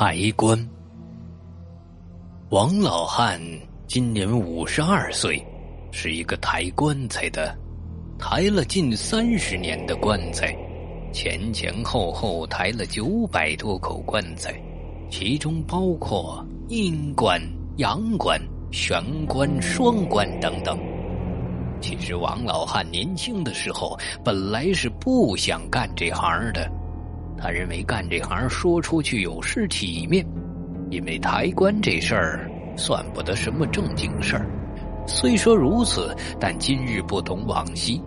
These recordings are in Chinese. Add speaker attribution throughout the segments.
Speaker 1: 抬棺。王老汉今年五十二岁，是一个抬棺材的，抬了近三十年的棺材，前前后后抬了九百多口棺材，其中包括阴棺、阳棺、玄棺、双棺等等。其实王老汉年轻的时候本来是不想干这行的。他认为干这行说出去有失体面，因为抬棺这事儿算不得什么正经事儿。虽说如此，但今日不同往昔。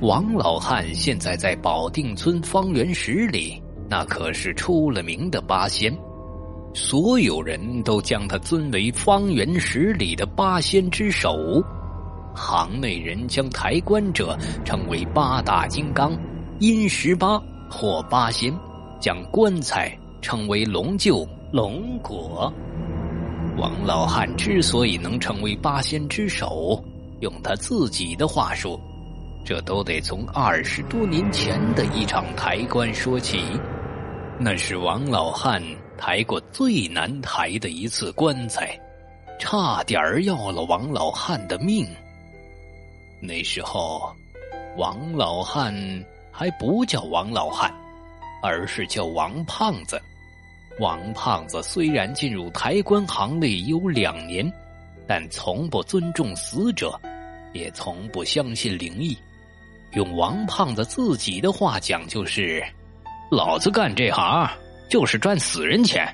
Speaker 1: 王老汉现在在保定村方圆十里，那可是出了名的八仙，所有人都将他尊为方圆十里的八仙之首。行内人将抬棺者称为八大金刚、阴十八或八仙。将棺材称为龙臼、龙果。王老汉之所以能成为八仙之首，用他自己的话说，这都得从二十多年前的一场抬棺说起。那是王老汉抬过最难抬的一次棺材，差点要了王老汉的命。那时候，王老汉还不叫王老汉。而是叫王胖子。王胖子虽然进入抬棺行内有两年，但从不尊重死者，也从不相信灵异。用王胖子自己的话讲，就是：“老子干这行就是赚死人钱，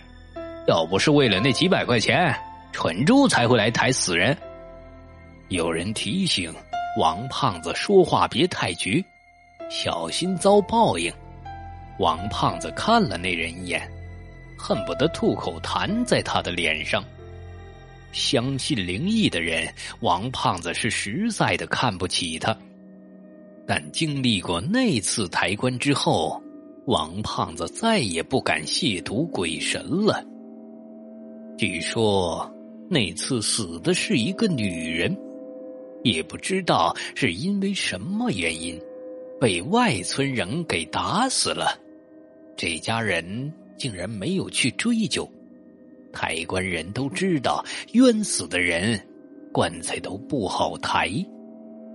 Speaker 1: 要不是为了那几百块钱，蠢猪才会来抬死人。”有人提醒王胖子说话别太绝，小心遭报应。王胖子看了那人一眼，恨不得吐口痰在他的脸上。相信灵异的人，王胖子是实在的看不起他。但经历过那次抬棺之后，王胖子再也不敢亵渎鬼神了。据说那次死的是一个女人，也不知道是因为什么原因，被外村人给打死了。这家人竟然没有去追究，抬棺人都知道冤死的人棺材都不好抬，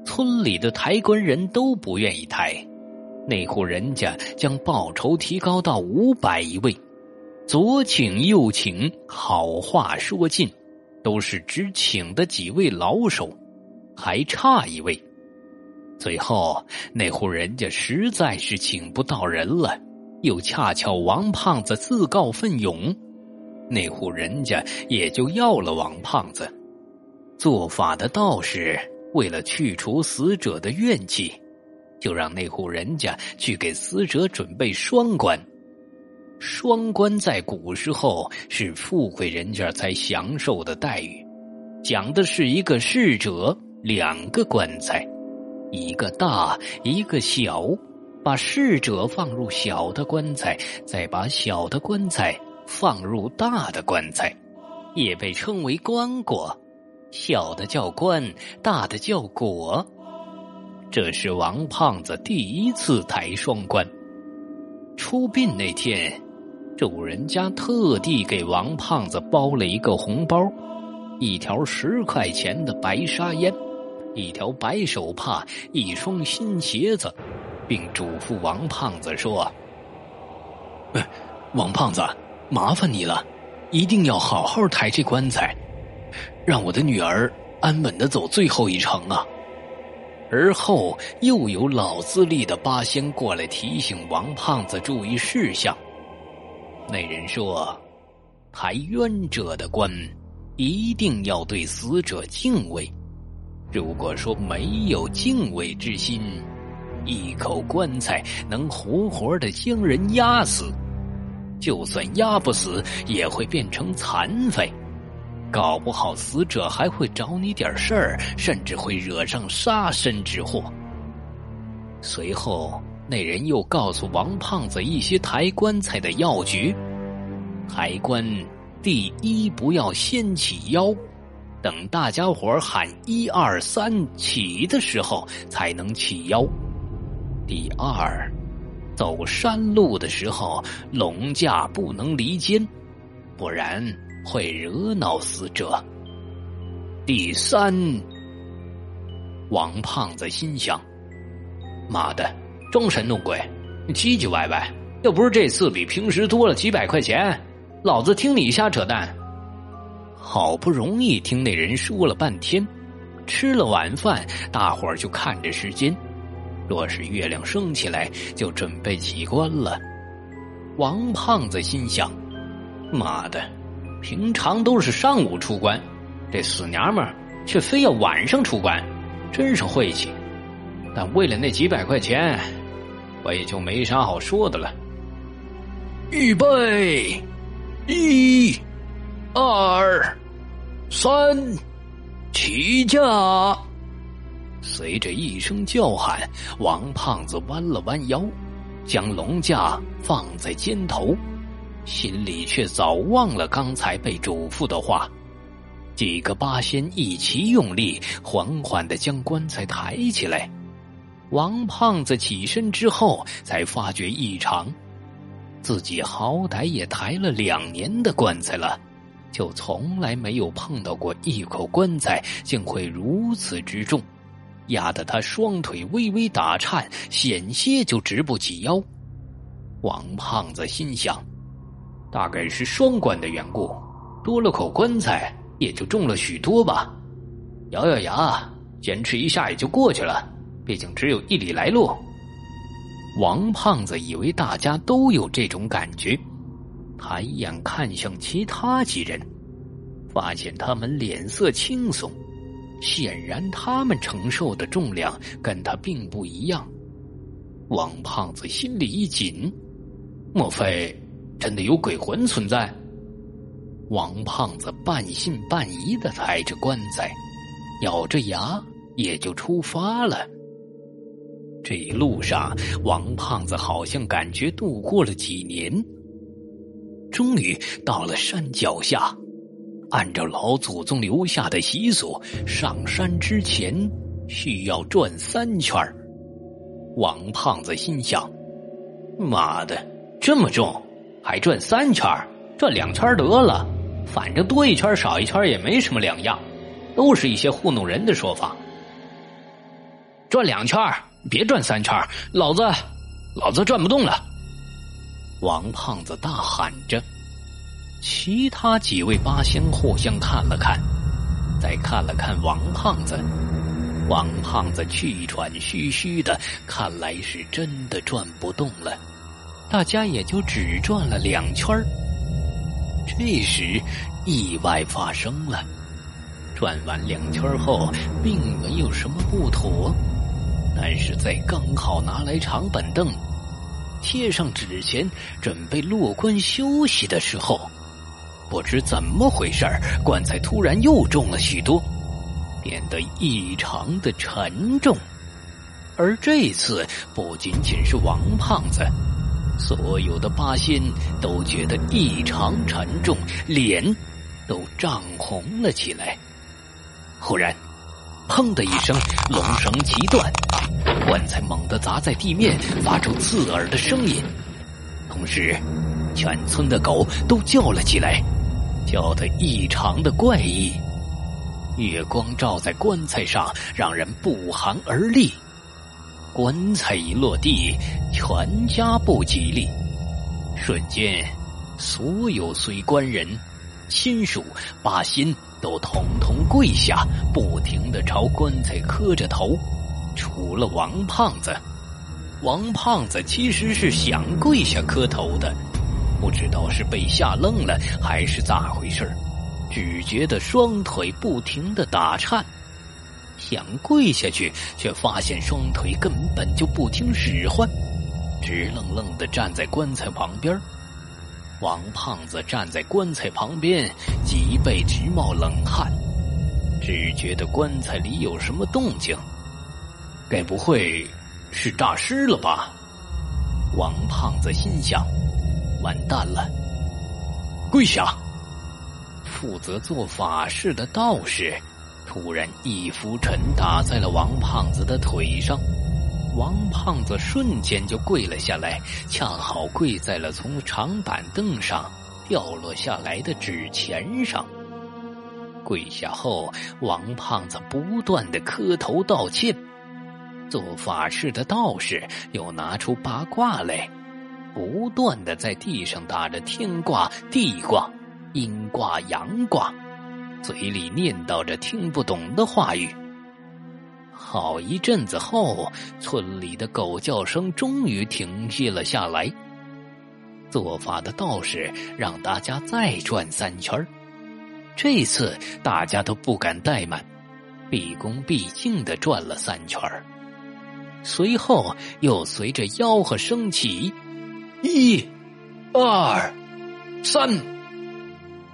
Speaker 1: 村里的抬棺人都不愿意抬。那户人家将报酬提高到五百一位，左请右请，好话说尽，都是只请的几位老手，还差一位。最后那户人家实在是请不到人了。又恰巧王胖子自告奋勇，那户人家也就要了王胖子。做法的道士为了去除死者的怨气，就让那户人家去给死者准备双棺。双棺在古时候是富贵人家才享受的待遇，讲的是一个逝者两个棺材，一个大，一个小。把逝者放入小的棺材，再把小的棺材放入大的棺材，也被称为棺椁。小的叫棺，大的叫椁。这是王胖子第一次抬双棺。出殡那天，主人家特地给王胖子包了一个红包，一条十块钱的白沙烟，一条白手帕，一双新鞋子。并嘱咐王胖子说：“王胖子，麻烦你了，一定要好好抬这棺材，让我的女儿安稳的走最后一程啊！”而后又有老资历的八仙过来提醒王胖子注意事项。那人说：“抬冤者的棺，一定要对死者敬畏。如果说没有敬畏之心。”一口棺材能活活的将人压死，就算压不死，也会变成残废。搞不好死者还会找你点事儿，甚至会惹上杀身之祸。随后，那人又告诉王胖子一些抬棺材的要诀：抬棺第一，不要先起腰，等大家伙喊一二三起的时候才能起腰。第二，走山路的时候，龙架不能离肩；不然会惹恼死者。第三，王胖子心想：妈的，装神弄鬼，唧唧歪歪，要不是这次比平时多了几百块钱，老子听你瞎扯淡。好不容易听那人说了半天，吃了晚饭，大伙儿就看着时间。若是月亮升起来，就准备起棺了。王胖子心想：“妈的，平常都是上午出关，这死娘们却非要晚上出关，真是晦气。但为了那几百块钱，我也就没啥好说的了。”预备，一、二、三，起驾！随着一声叫喊，王胖子弯了弯腰，将龙架放在肩头，心里却早忘了刚才被嘱咐的话。几个八仙一起用力，缓缓的将棺材抬起来。王胖子起身之后，才发觉异常，自己好歹也抬了两年的棺材了，就从来没有碰到过一口棺材竟会如此之重。压得他双腿微微打颤，险些就直不起腰。王胖子心想，大概是双关的缘故，多了口棺材也就重了许多吧。咬咬牙，坚持一下也就过去了。毕竟只有一里来路。王胖子以为大家都有这种感觉，抬眼看向其他几人，发现他们脸色轻松。显然，他们承受的重量跟他并不一样。王胖子心里一紧，莫非真的有鬼魂存在？王胖子半信半疑的抬着棺材，咬着牙也就出发了。这一路上，王胖子好像感觉度过了几年，终于到了山脚下。按照老祖宗留下的习俗，上山之前需要转三圈王胖子心想：“妈的，这么重，还转三圈转两圈得了，反正多一圈少一圈也没什么两样，都是一些糊弄人的说法。转两圈别转三圈老子，老子转不动了！”王胖子大喊着。其他几位八仙互相看了看，再看了看王胖子，王胖子气喘吁吁的，看来是真的转不动了。大家也就只转了两圈这时，意外发生了。转完两圈后，并没有什么不妥，但是在刚好拿来长板凳，贴上纸钱，准备落棺休息的时候。不知怎么回事棺材突然又重了许多，变得异常的沉重。而这次不仅仅是王胖子，所有的八仙都觉得异常沉重，脸都涨红了起来。忽然，砰的一声，龙绳齐断，棺材猛地砸在地面，发出刺耳的声音，同时，全村的狗都叫了起来。叫得异常的怪异，月光照在棺材上，让人不寒而栗。棺材一落地，全家不吉利。瞬间，所有随棺人、亲属、八心都统统跪下，不停的朝棺材磕着头。除了王胖子，王胖子其实是想跪下磕头的。不知道是被吓愣了还是咋回事只觉得双腿不停的打颤，想跪下去，却发现双腿根本就不听使唤，直愣愣的站在棺材旁边。王胖子站在棺材旁边，脊背直冒冷汗，只觉得棺材里有什么动静，该不会是诈尸了吧？王胖子心想。完蛋了！跪下！负责做法事的道士突然一拂尘打在了王胖子的腿上，王胖子瞬间就跪了下来，恰好跪在了从长板凳上掉落下来的纸钱上。跪下后，王胖子不断的磕头道歉。做法事的道士又拿出八卦来，不断的在地上打着天卦、地卦、阴卦、阳卦，嘴里念叨着听不懂的话语。好一阵子后，村里的狗叫声终于停息了下来。做法的道士让大家再转三圈这次大家都不敢怠慢，毕恭毕敬的转了三圈随后又随着吆喝升起，一、二、三，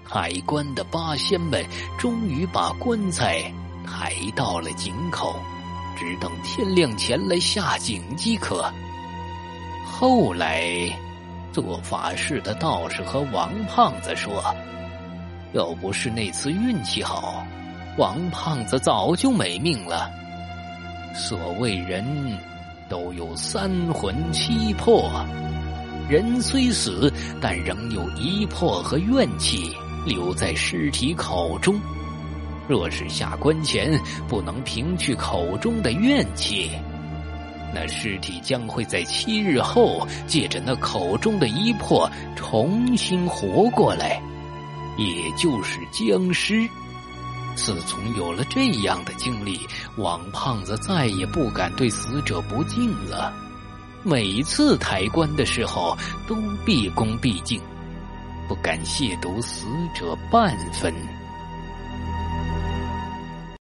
Speaker 1: 抬棺的八仙们终于把棺材抬到了井口，只等天亮前来下井即可。后来，做法事的道士和王胖子说。要不是那次运气好，王胖子早就没命了。所谓人都有三魂七魄，人虽死，但仍有一魄和怨气留在尸体口中。若是下棺前不能平去口中的怨气，那尸体将会在七日后借着那口中的一魄重新活过来。也就是僵尸。自从有了这样的经历，王胖子再也不敢对死者不敬了。每次抬棺的时候，都毕恭毕敬，不敢亵渎死者半分。